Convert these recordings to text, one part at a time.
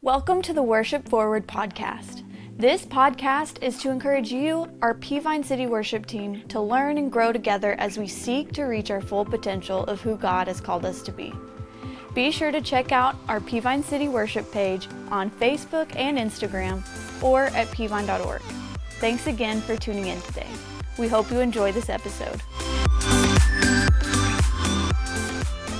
Welcome to the Worship Forward podcast. This podcast is to encourage you, our Peavine City worship team, to learn and grow together as we seek to reach our full potential of who God has called us to be. Be sure to check out our Peavine City worship page on Facebook and Instagram or at peavine.org. Thanks again for tuning in today. We hope you enjoy this episode.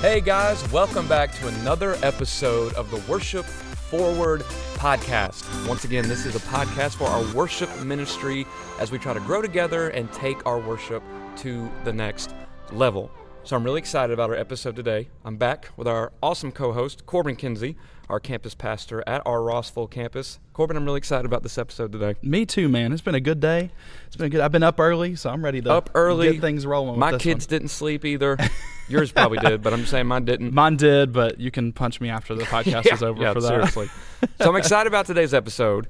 Hey guys, welcome back to another episode of the Worship Forward podcast. Once again, this is a podcast for our worship ministry as we try to grow together and take our worship to the next level. So I'm really excited about our episode today. I'm back with our awesome co-host Corbin Kinsey, our campus pastor at our Rossville campus. Corbin, I'm really excited about this episode today. Me too, man. It's been a good day. It's been good. I've been up early, so I'm ready to Up early, get things rolling. with My kids one. didn't sleep either. Yours probably did, but I'm just saying mine didn't. Mine did, but you can punch me after the podcast yeah, is over yeah, for that. seriously. so I'm excited about today's episode,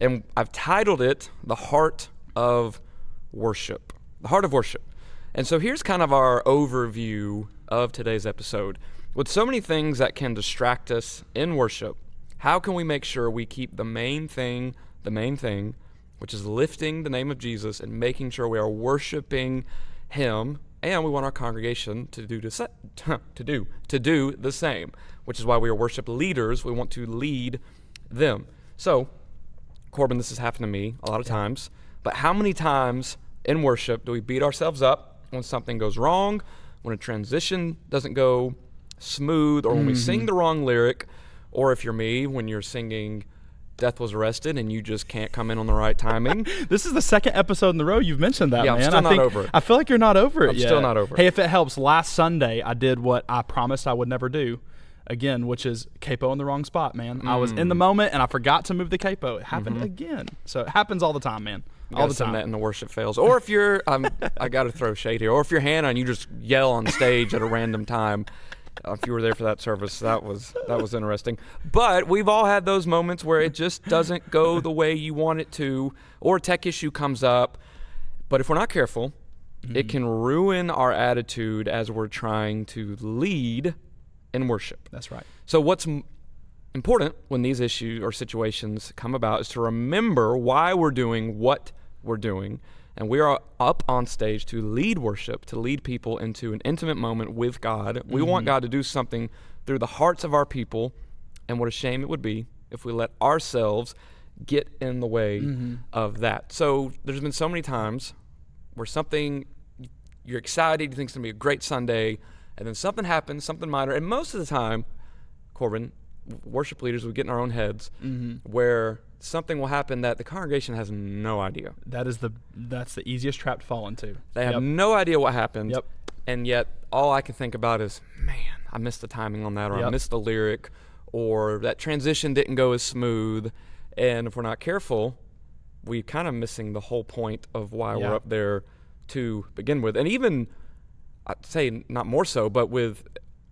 and I've titled it "The Heart of Worship." The heart of worship. And so here's kind of our overview of today's episode. With so many things that can distract us in worship, how can we make sure we keep the main thing, the main thing, which is lifting the name of Jesus and making sure we are worshiping Him, and we want our congregation to do the sa- to do to do the same, which is why we are worship leaders. We want to lead them. So, Corbin, this has happened to me a lot of times. But how many times in worship do we beat ourselves up when something goes wrong, when a transition doesn't go smooth, or when we sing the wrong lyric, or if you're me, when you're singing Death Was Arrested and you just can't come in on the right timing? This is the second episode in the row you've mentioned that, Yeah, I'm still I not think, over it. I feel like you're not over it I'm yet. still not over it. Hey, if it helps, last Sunday I did what I promised I would never do. Again, which is capo in the wrong spot, man. I was Mm. in the moment and I forgot to move the capo. It happened again, so it happens all the time, man. All the time. that in the worship fails. Or if you're, um, I got to throw shade here. Or if you're Hannah and you just yell on stage at a random time. Uh, if you were there for that service, that was that was interesting. But we've all had those moments where it just doesn't go the way you want it to, or a tech issue comes up. But if we're not careful, it can ruin our attitude as we're trying to lead in worship. That's right. So what's m- important when these issues or situations come about is to remember why we're doing what we're doing. And we are up on stage to lead worship, to lead people into an intimate moment with God. We want mm-hmm. God to do something through the hearts of our people. And what a shame it would be if we let ourselves get in the way mm-hmm. of that. So there's been so many times where something you're excited, you think it's gonna be a great Sunday, and then something happens, something minor, and most of the time, Corbin, worship leaders would get in our own heads mm-hmm. where something will happen that the congregation has no idea. That is the that's the easiest trap to fall into. They have Yep. no idea what happened. Yep. And yet all I can think about is, man, I missed the timing on that or I missed the lyric or that transition didn't go as smooth. And if we're not careful, we kind of missing the whole point of why Yeah. we're up there to begin with. And even I'd say not more so, but with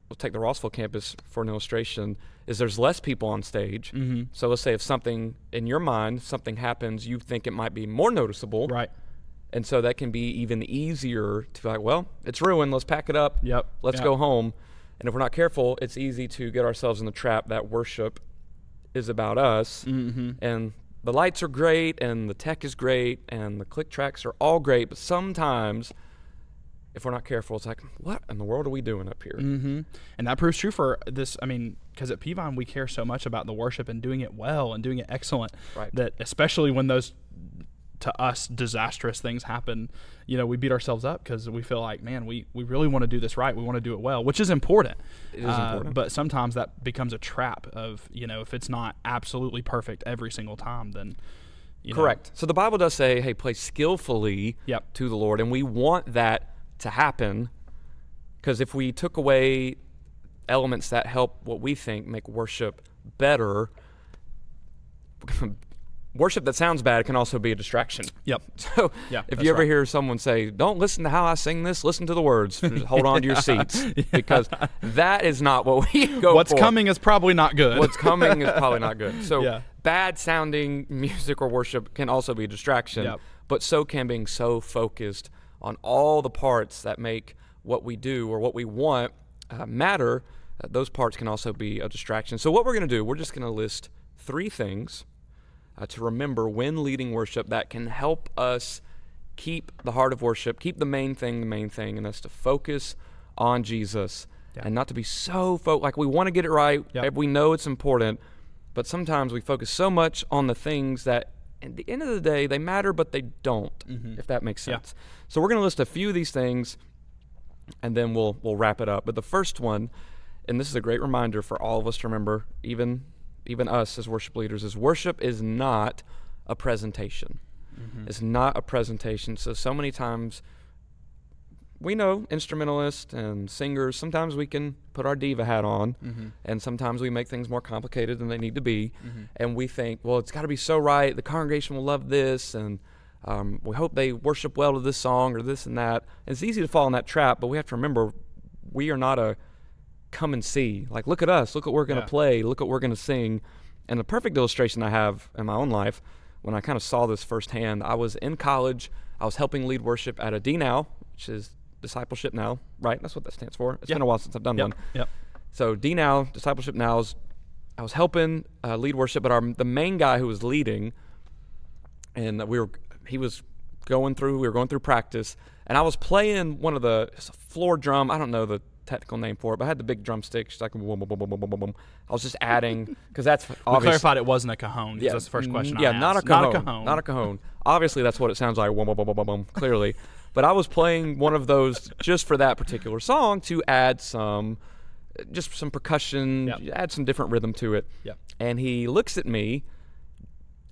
we'll take the Rossville campus for an illustration, is there's less people on stage. Mm-hmm. So let's say if something in your mind, something happens, you think it might be more noticeable. Right. And so that can be even easier to be like, well, it's ruined. Let's pack it up. Yep. Let's Yep. go home. And if we're not careful, it's easy to get ourselves in the trap that worship is about us. Mm-hmm. And the lights are great, and the tech is great, and the click tracks are all great. But sometimes, if we're not careful, it's like, what in the world are we doing up here? hmm And that proves true for this. I mean, because at Peavine we care so much about the worship and doing it well and doing it excellent. Right. That especially when those to us disastrous things happen, you know, we beat ourselves up because we feel like, man, we we really want to do this right. We want to do it well, which is important. It is Uh, important. But sometimes that becomes a trap of you know, if it's not absolutely perfect every single time, then you know- Correct. So the Bible does say, hey, play skillfully Yep. to the Lord. And we want that to happen because if we took away elements that help what we think make worship better, worship that sounds bad can also be a distraction. Yep. So Yeah, if you ever right. hear someone say, "Don't listen to how I sing this, listen to the words," hold on to your seats because that is not what we go for What's for. coming is probably not good. What's coming is probably not good. So Yeah. bad sounding music or worship can also be a distraction, Yep. but so can being so focused on all the parts that make what we do or what we want uh, matter. Uh, those parts can also be a distraction. So what we're going to do, we're just going to list three things uh, to remember when leading worship that can help us keep the heart of worship, keep the main thing the main thing, and that's to focus on Jesus Yeah. and not to be so fo- like we want to get it right. Yep. We know it's important, but sometimes we focus so much on the things that at the end of the day they matter, but they don't. If that makes Mm-hmm. Yeah. sense. So we're going to list a few of these things, and then we'll we'll wrap it up. But the first one, and this is a great reminder for all of us to remember, even even us as worship leaders, is worship is not a presentation. It's not a presentation. So so many times we know instrumentalists and singers, sometimes we can put our diva hat on, and sometimes we make things more complicated than they need to be. And we think, well, it's got to be so right. The congregation will love this, and um, we hope they worship well to this song or this and that. And it's easy to fall in that trap, but we have to remember we are not a come and see. Like, look at us. Look what we're going to Yeah. play. Look what we're going to sing. And the perfect illustration I have in my own life, when I kind of saw this firsthand, I was in college. I was helping lead worship at a D now, which is discipleship now, right? That's what that stands for. It's Yeah. been a while since I've done Yep. one. Yep. So D now, discipleship now is, I was helping uh, lead worship, but our the main guy who was leading, and we were he was going through we were going through practice, and I was playing one of the floor drum. I don't know the technical name for it, but I had the big drumsticks like boom, boom, boom, boom, boom, boom, boom. I was just adding because that's We clarified it wasn't a cajon. 'cause that's the first mm, question. I Yeah, not a cajon. Not a cajon. Not a cajon. Obviously, that's what it sounds like. Boom, boom, boom, boom, boom, clearly, but I was playing one of those just for that particular song to add some, just some percussion, Yep. add some different rhythm to it. Yep. And he looks at me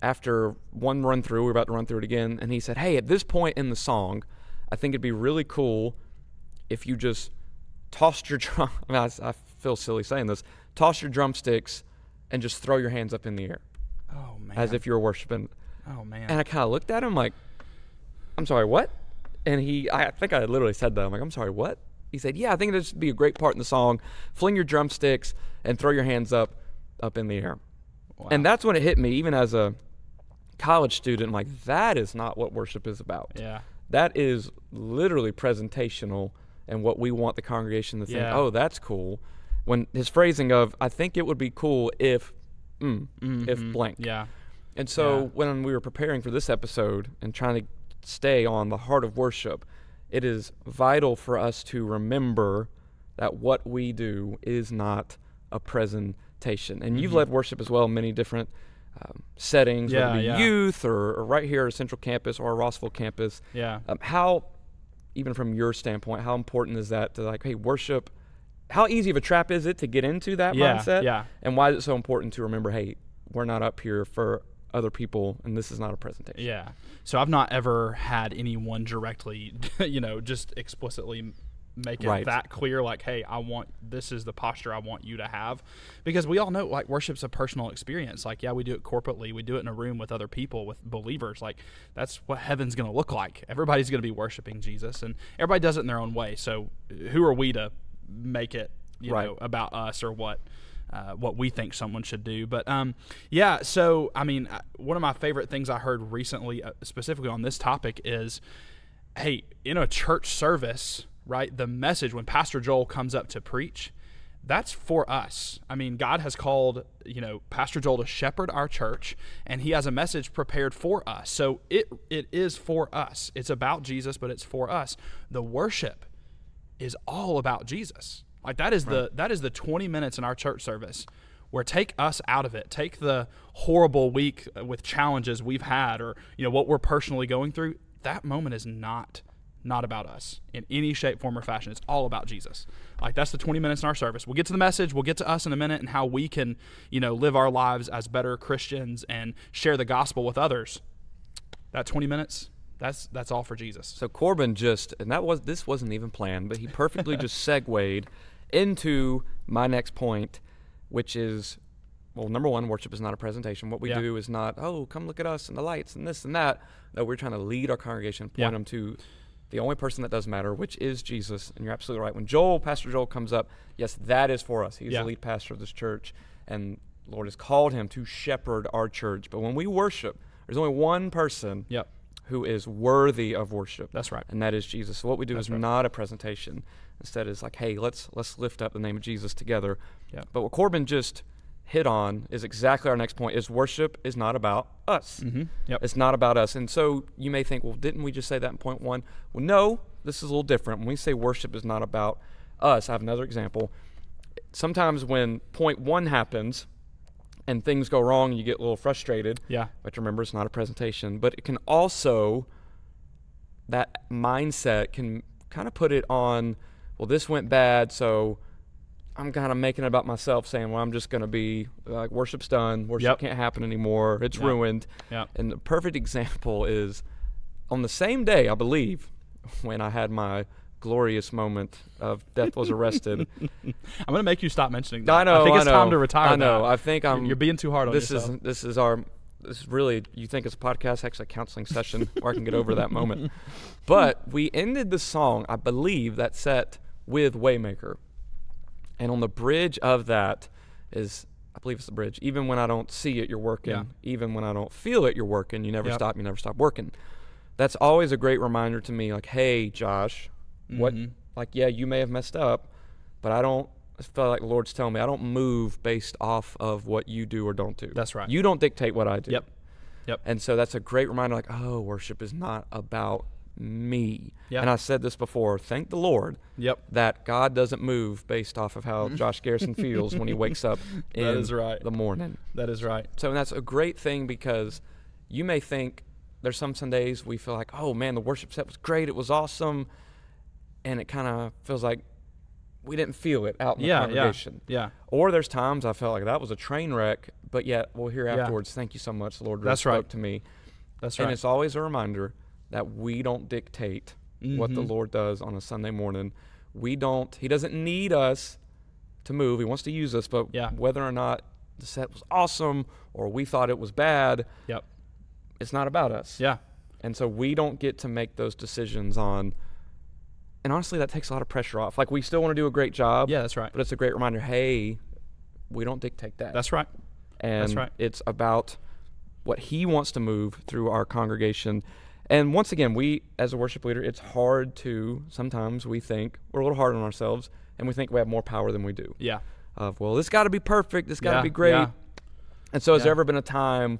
after one run through. We're about to run through it again, and he said, "Hey, at this point in the song, I think it'd be really cool if you just tossed your drum. I, mean, I, I feel silly saying this. Toss your drumsticks and just throw your hands up in the air Oh man. as if you were worshiping." Oh man. And I kind of looked at him like, "I'm sorry, what?" And he, I think I literally said that. I'm like, "I'm sorry, what?" He said, "Yeah, I think it'd just be a great part in the song. Fling your drumsticks and throw your hands up, up in the air." Wow. And that's when it hit me, even as a college student. I'm like, that is not what worship is about. yeah. That is literally presentational and what we want the congregation to think, Yeah. oh, that's cool. When his phrasing of, I think it would be cool if, mm, if Mhm. blank. Yeah. And so Yeah. when we were preparing for this episode and trying to stay on the heart of worship, it is vital for us to remember that what we do is not a presentation. And you've led worship as well in many different um, settings, whether Mm-hmm. It be yeah. youth or, or right here at Central Campus or Rossville campus. Yeah. Um, how, even from your standpoint, how important is that to like, hey, worship? How easy of a trap is it to get into that Yeah, mindset? yeah. And why is it so important to remember, hey, we're not up here for other people, and this is not a presentation. Yeah. So I've not ever had anyone directly, you know, just explicitly make it Right. that clear like hey i want this is the posture i want you to have because we all know like worship's a personal experience like yeah we do it corporately we do it in a room with other people with believers like that's what heaven's going to look like everybody's going to be worshiping jesus and everybody does it in their own way so who are we to make it you Right. know about us or what uh, what we think someone should do. But um, yeah, so I mean, uh, one of my favorite things I heard recently, uh, specifically on this topic, is hey, in a church service, right? The message when Pastor Joel comes up to preach, that's for us. I mean, God has called, you know, Pastor Joel to shepherd our church, and he has a message prepared for us. So it it is for us. It's about Jesus, but it's for us. The worship is all about Jesus. Like that is the that is the 20 minutes in our church service where take us out of it. Take the horrible week uh, with challenges we've had or you know what we're personally going through. That moment is not not about us in any shape, form, or fashion. It's all about Jesus. Like that's the 20 minutes in our service. We'll get to the message. We'll get to us in a minute and how we can, you know, live our lives as better Christians and share the gospel with others. That 20 minutes, that's that's all for Jesus. So Corbin just, and that was this wasn't even planned, but he perfectly just segued into my next point, which is, well, number one, worship is not a presentation. What we Yeah. do is not, oh, come look at us and the lights and this and that. No, we're trying to lead our congregation, point Yeah. them to the only person that does matter, which is Jesus. And you're absolutely right. When Joel, Pastor Joel, comes up, yes, that is for us. He's Yeah. the lead pastor of this church, and Lord has called him to shepherd our church. But when we worship, there's only one person Yep. Who is worthy of worship. That's right. And that is Jesus. So what we do That's is right. not a presentation. Instead, it's like, hey, let's let's lift up the name of Jesus together. Yeah. But what Corbin just hit on is exactly our next point is worship is not about us. Mm-hmm. Yep. It's not about us. And so you may think, well, didn't we just say that in point one? Well, no, this is a little different. When we say worship is not about us, I have another example. Sometimes when point one happens and things go wrong and you get a little frustrated, Yeah. but remember it's not a presentation, but it can also, that mindset can kind of put it on, well, this went bad, so I'm kind of making it about myself, saying, well, I'm just going to be like, worship's done, worship Yep. can't happen anymore, it's Yep. ruined. Yep. And the perfect example is on the same day, I believe, when I had my glorious moment of death was arrested. I'm gonna make you stop mentioning that. I know. I think it's know, time to retire. I know. I think I'm. You're being too hard on this yourself. is this is our. This is really. You think it's a podcast? Actually, a counseling session where I can get over that moment. But we ended the song, I believe, that set with Waymaker, and on the bridge of that is. I believe it's the bridge. Even when I don't see it, you're working. Yeah. Even when I don't feel it, you're working. You never Yep. stop. You never stop working. That's always a great reminder to me. Like, hey, Josh, what? Mhm. Like, yeah, you may have messed up, but I don't. I feel like the Lord's telling me I don't move based off of what you do or don't do. That's right. You don't dictate what I do. Yep. Yep. And so that's a great reminder. Like, oh, worship is not about me. Yeah. And I said this before. Thank the Lord Yep. that God doesn't move based off of how Josh Garrison feels when he wakes up in That is right. the morning. That is right. So that's a great thing because you may think there's some Sundays we feel like, oh man, the worship set was great, it was awesome, and it kind of feels like we didn't feel it out in the Yeah. Yeah. congregation. Yeah. Or there's times I felt like that was a train wreck, but yet we'll hear Yeah. afterwards, thank you so much, the Lord That's spoke right. to me. That's right. And it's always a reminder that we don't dictate what the Mhm. Lord does on a Sunday morning. We don't, He doesn't need us to move. He wants to use us, but Yeah. whether or not the set was awesome or we thought it was bad, Yep. it's not about us. Yeah. And so we don't get to make those decisions on. And honestly, that takes a lot of pressure off. Like we still want to do a great job. Yeah. That's right. But it's a great reminder. Hey, we don't dictate that. That's right. and right. it's about what He wants to move through our congregation. And once again, we as a worship leader, it's hard to sometimes we think we're a little hard on ourselves, and we think we have more power than we do. Yeah. Of well, this got to be perfect. This got to Yeah, be great. yeah. And so, has there ever been a time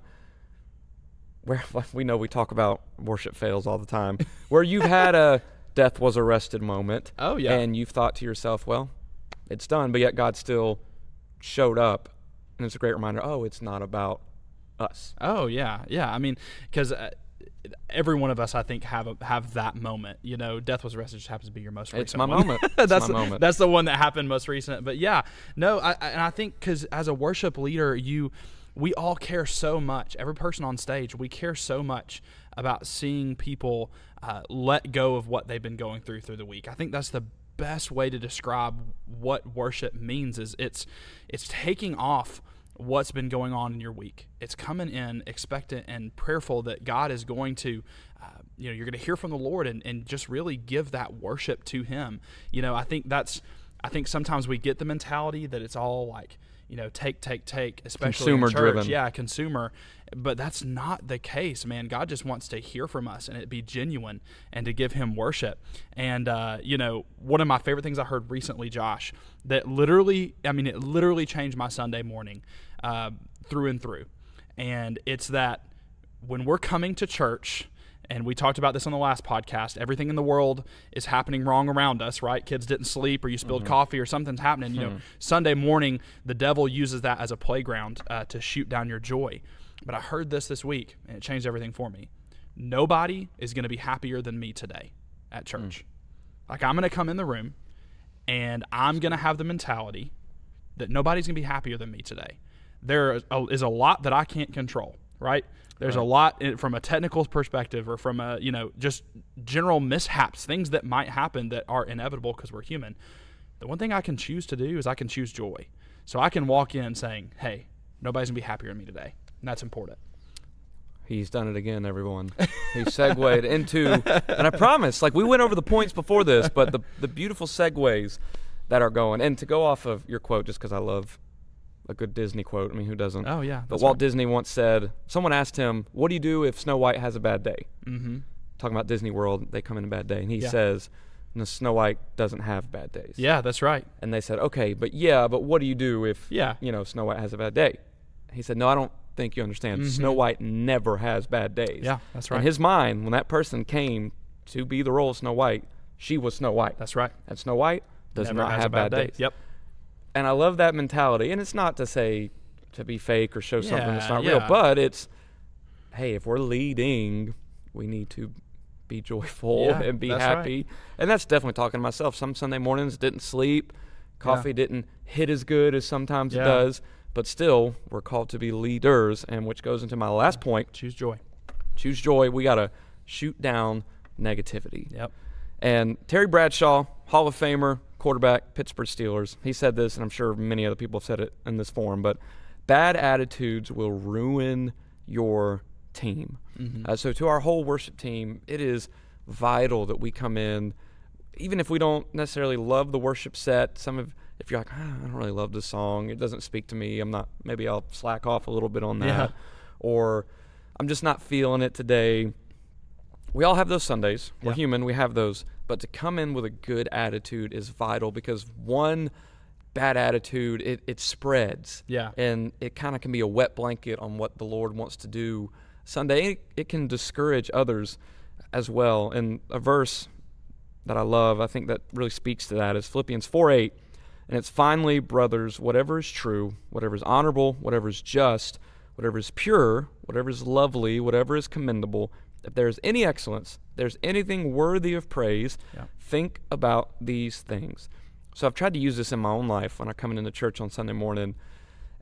where like, we know we talk about worship fails all the time, where you've had a death was arrested moment, Oh yeah. and you've thought to yourself, well, it's done, but yet God still showed up, and it's a great reminder. Oh, it's not about us. Oh yeah, yeah. I mean, because uh, every one of us, I think, have a, have that moment. You know, death was arrested just happens to be your most recent. It's my one. moment. It's that's my the, moment. That's the one that happened most recent. But yeah, no, I, and I think because as a worship leader, you, we all care so much. Every person on stage, we care so much about seeing people uh, let go of what they've been going through through the week. I think that's the best way to describe what worship means is it's it's taking off what's been going on in your week. It's coming in expectant and prayerful that God is going to, uh, you know, you're going to hear from the Lord and, and just really give that worship to Him. You know, I think that's, I think sometimes we get the mentality that it's all like, you know, take, take, take, especially Consumer church. driven. Yeah, consumer. But that's not the case, man. God just wants to hear from us and it be genuine and to give Him worship. And, uh, you know, one of my favorite things I heard recently, Josh, that literally, I mean, it literally changed my Sunday morning uh, through and through. And it's that when we're coming to church, and we talked about this on the last podcast. Everything in the world is happening wrong around us, right? Kids didn't sleep, or you spilled mm-hmm. coffee, or something's happening. You know, hmm. Sunday morning, the devil uses that as a playground uh, to shoot down your joy. But I heard this this week, and it changed everything for me. Nobody is going to be happier than me today at hmm. church. Like I'm going to come in the room, and I'm going to have the mentality that nobody's going to be happier than me today. There is a, is a lot that I can't control, right? There's a lot in, from a technical perspective or from a, you know, just general mishaps, things that might happen that are inevitable because we're human. The one thing I can choose to do is I can choose joy. So I can walk in saying, hey, nobody's going to be happier than me today. And that's important. He's done it again, everyone. He segued into, and I promise, like we went over the points before this, but the the beautiful segues that are going, and to go off of your quote, just because I love a good Disney quote. I mean, who doesn't? Oh, yeah. But Walt Disney once said, someone asked him, "What do you do if Snow White has a bad day?" Mm-hmm. Talking about Disney World, they come in a bad day, and he Yeah. says, no, Snow White doesn't have bad days. Yeah, that's right. And they said, okay, but yeah, but what do you do if Yeah. you know Snow White has a bad day? He said, no, I don't think you understand. Snow White never has bad days. Mm-hmm. Yeah, that's right. In his mind, when that person came to be the role of Snow White, she was Snow White. That's right. and Snow White does Never not have bad, bad day. days. Yep. And I love that mentality. And it's not to say to be fake or show something that's Yeah, not real, but it's hey, if we're leading, we need to be joyful Yeah, and be that's right. happy. And that's definitely talking to myself. Some Sunday mornings didn't sleep, coffee didn't hit as good as sometimes Yeah. it does, but still we're called to be leaders and which goes into my last point, Choose joy. choose joy. We got to shoot down negativity. Yep. And Terry Bradshaw, Hall of Famer, quarterback, Pittsburgh Steelers, he said this, and I'm sure many other people have said it in this forum, but bad attitudes will ruin your team. Uh, so, to our whole worship team, it is vital that we come in, even if we don't necessarily love the worship set. Some of, if you're like, ah, I don't really love this song, it doesn't speak to me, I'm not, maybe I'll slack off a little bit on that. Yeah. Or I'm just not feeling it today we all have those Sundays. We're Yeah. human. We have those. But to come in with a good attitude is vital because one bad attitude, it, it spreads. Yeah. And it kind of can be a wet blanket on what the Lord wants to do Sunday. It, it can discourage others as well. And a verse that I love, I think that really speaks to that, is Philippians 4 8. And it's finally, brothers, whatever is true, whatever is honorable, whatever is just, whatever is pure, whatever is lovely, whatever is commendable, if there is any excellence, there's anything worthy of praise, Yeah. think about these things. So I've tried to use this in my own life when I come into church on Sunday morning.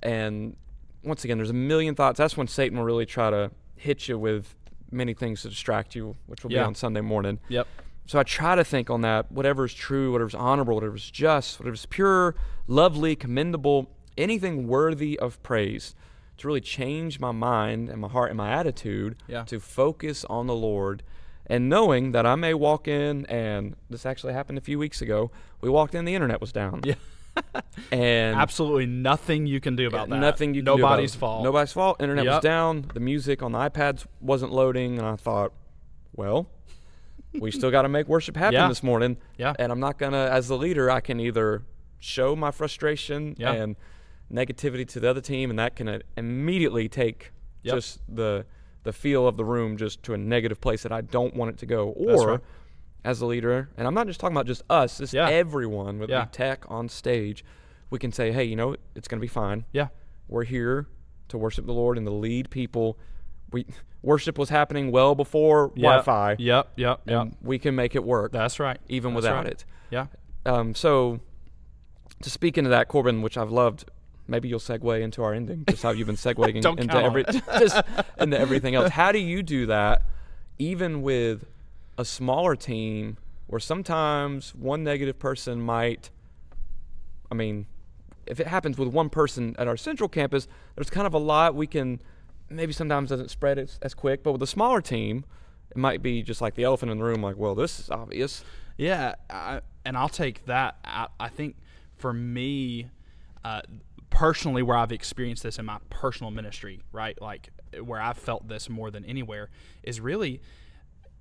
And once again, there's a million thoughts. That's when Satan will really try to hit you with many things to distract you, which will be on Sunday morning. Yep. So I try to think on that whatever's true, whatever's honorable, whatever's just, whatever's pure, lovely, commendable, anything worthy of praise to really change my mind and my heart and my attitude Yeah. to focus on the Lord and knowing that I may walk in and this actually happened a few weeks ago. We walked in, the internet was down. Yeah. And Absolutely nothing you can do about that. Nothing you can do about Nobody's fault. Nobody's fault. Internet was down. The music on the iPads wasn't loading, and I thought, well, we still got to make worship happen Yeah. this morning. Yeah. And I'm not gonna, as the leader, I can either show my frustration Yeah. and negativity to the other team, and that can uh, immediately take Yep. just the the feel of the room just to a negative place that I don't want it to go. Or right. as a leader, and I'm not just talking about just us, this Yeah. everyone with Yeah. the tech on stage, we can say, hey, you know, it's gonna be fine. Yeah. We're here to worship the Lord and to lead people. We worship was happening well before Yep. Wi-Fi. Yep. Yep. Yep. we can make it work That's right. even That's without right. it. Yeah. Um, so to speak into that, Corbin, which I've loved, maybe you'll segue into our ending, just how you've been segueing into every just into everything else. How do you do that, even with a smaller team, where sometimes one negative person might, I mean, if it happens with one person at our central campus, there's kind of a lot we can maybe sometimes doesn't spread as, as quick, but with a smaller team, it might be just like the elephant in the room, like, well, this is obvious. Yeah, I, and I'll take that. I, I think for me, uh, personally, where I've experienced this in my personal ministry, right, like where I've felt this more than anywhere, is really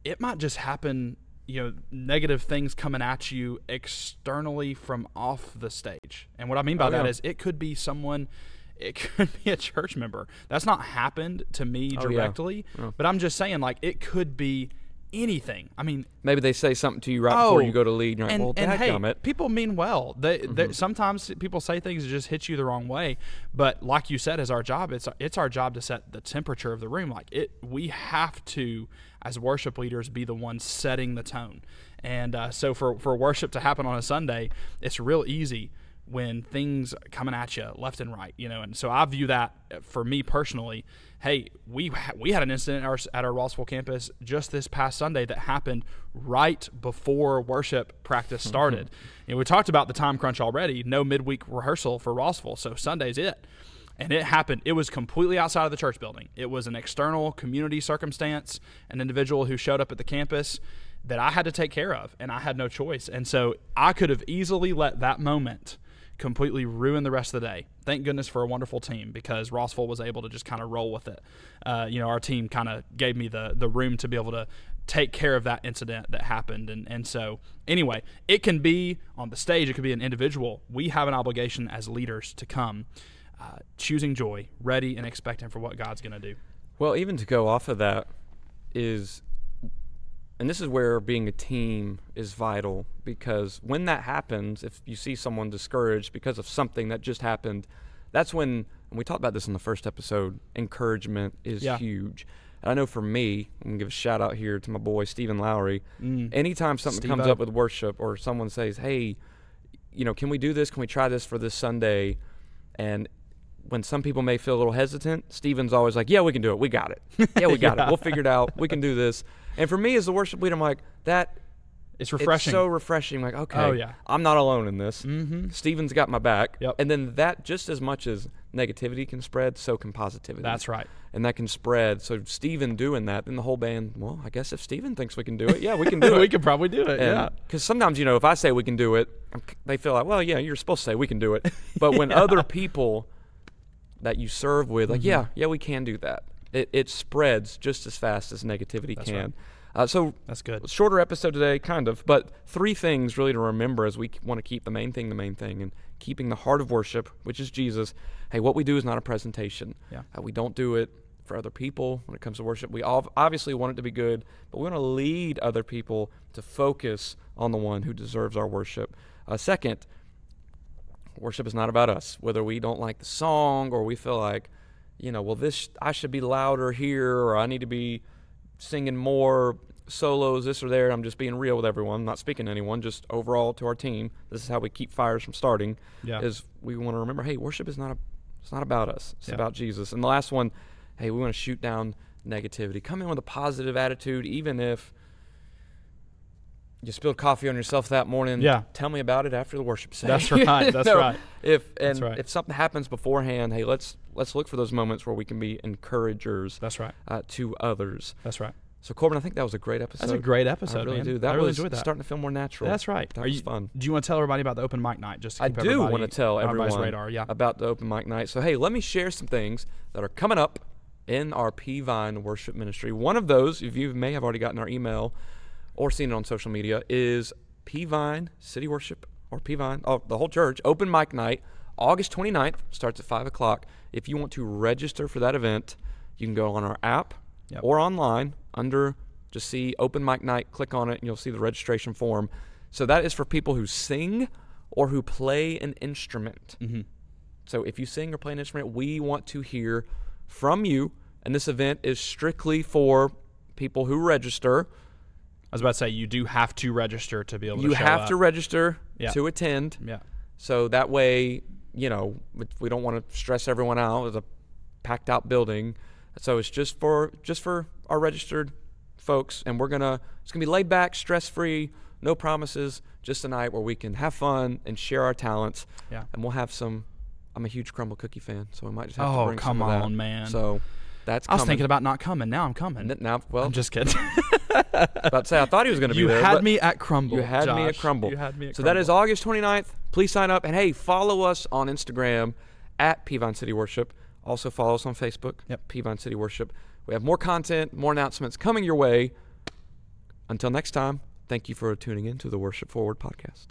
it might just happen. You know, negative things coming at you externally from off the stage, and what I mean by Oh, that yeah. is it could be someone. It could be a church member. That's not happened to me Oh, yeah. directly, oh. but I'm just saying, like, it could be anything. I mean, Maybe they say something to you right before Oh, you go to lead, and you're like, and, well, and hey, dadgummit. people mean well. They, they- Mm-hmm. sometimes people say things that just hit you the wrong way. But like you said, as our job, it's it's our job to set the temperature of the room. Like it, we have to, as worship leaders, be the ones setting the tone. And uh, so for for worship to happen on a Sunday, it's real easy when things coming at you left and right, you know. And so I view that uh, for me personally. Hey, we ha- we had an incident at our, at our Rossville campus just this past Sunday that happened right before worship practice mm-hmm. started. you know, we talked about the time crunch already. No midweek rehearsal for Rossville, so Sunday's it. And it happened. It was completely outside of the church building. It was an external community circumstance, an individual who showed up at the campus that I had to take care of, and I had no choice. And so I could have easily let that moment completely ruin the rest of the day. Thank goodness for a wonderful team because Rossville was able to just kind of roll with it. Uh, you know, our team kind of gave me the the room to be able to take care of that incident that happened. And, and so, anyway, it can be on the stage, it could be an individual. We have an obligation as leaders to come uh, choosing joy, ready and expecting for what God's going to do. Well, even to go off of that is, and this is where being a team is vital because when that happens, if you see someone discouraged because of something that just happened, that's when, and we talked about this in the first episode, encouragement is Yeah. huge. And I know for me, I'm gonna give a shout out here to my boy Stephen Lowry. Mm. Anytime something comes Steve-O. up with worship or someone says, "Hey, you know, can we do this? Can we try this for this Sunday?" And when some people may feel a little hesitant, Stephen's always like, "Yeah, we can do it. We got it. Yeah, we got it. We'll figure it out. We can do this." And for me as the worship leader, I'm like, "That It's refreshing. it's so refreshing. Like, okay, Oh, yeah. I'm not alone in this. mm-hmm. Stephen's got my back. Yep. And then that, just as much as negativity can spread, so can positivity. That's right. And that can spread. So Stephen doing that, then the whole band. Well, I guess if Stephen thinks we can do it, yeah, we can do it. we could probably do it. yeah. Because sometimes, you know, if I say we can do it, they feel like, well, yeah, you're supposed to say we can do it. But when other people that you serve with, like, Mm-hmm. yeah, yeah, we can do that, it, it spreads just as fast as negativity That's can. right. Uh, so, That's good. shorter episode today, kind of, but three things really to remember as we want to keep the main thing the main thing and keeping the heart of worship, which is Jesus. Hey, what we do is not a presentation. Yeah. Uh, we don't do it for other people when it comes to worship. We all obviously want it to be good, but we want to lead other people to focus on the one who deserves our worship. Uh, second, worship is not about us. Whether we don't like the song or we feel like, you know, well, this I should be louder here or I need to be singing more solos, this or there. I'm just being real with everyone, I'm not speaking to anyone, just overall to our team. This is how we keep fires from starting. Yeah. Is we want to remember, hey, worship is not a, it's not about us. It's Yeah. about Jesus. And the last one, hey, we want to shoot down negativity. Come in with a positive attitude, even if you spilled coffee on yourself that morning. Yeah. Tell me about it after the worship set. That's right. That's know, right. If and right. if something happens beforehand, hey, let's let's look for those moments where we can be encouragers That's right. uh, to others. That's right. So Corbin, I think that was a great episode. That's a great episode. I really man. do. That I really was enjoyed that. starting to feel more natural. That's right. That Are was you, fun. Do you want to tell everybody about the open mic night? Just to I do want to tell everyone radar. Yeah. about the open mic night. So hey, let me share some things that are coming up in our Peavine worship ministry. One of those, if you may have already gotten our email or seen it on social media, is Peavine City Worship or Peavine, oh, the whole church open mic night, August 29th, starts at five o'clock. If you want to register for that event, you can go on our app Yep. or online under just see open mic night click on it and you'll see the registration form so that is for people who sing or who play an instrument Mhm. so if you sing or play an instrument we want to hear from you and this event is strictly for people who register I was about to say you do have to register to be able to. you have up. to register Yeah. to attend Yeah. so that way you know we- don't want to stress everyone out it's a packed out building so it's just for just for our registered folks and we're gonna it's gonna be laid back stress free no promises just a night where we can have fun and share our talents Yeah. and we'll have some i'm a huge Crumbl cookie fan so we might just have to Oh bring come some of that. on, man. so that's I was coming. thinking about not coming. Now I'm coming. th- now well I'm just kidding. about to say i thought he was gonna you be there You had me at Crumbl. you had me at Crumbl. You had me at so that is August 29th. Please sign up. And hey, follow us on Instagram at Peavine City Worship. Also follow us on Facebook, Yep. Peavine City Worship. We have more content, more announcements coming your way. Until next time, thank you for tuning in to the Worship Forward podcast.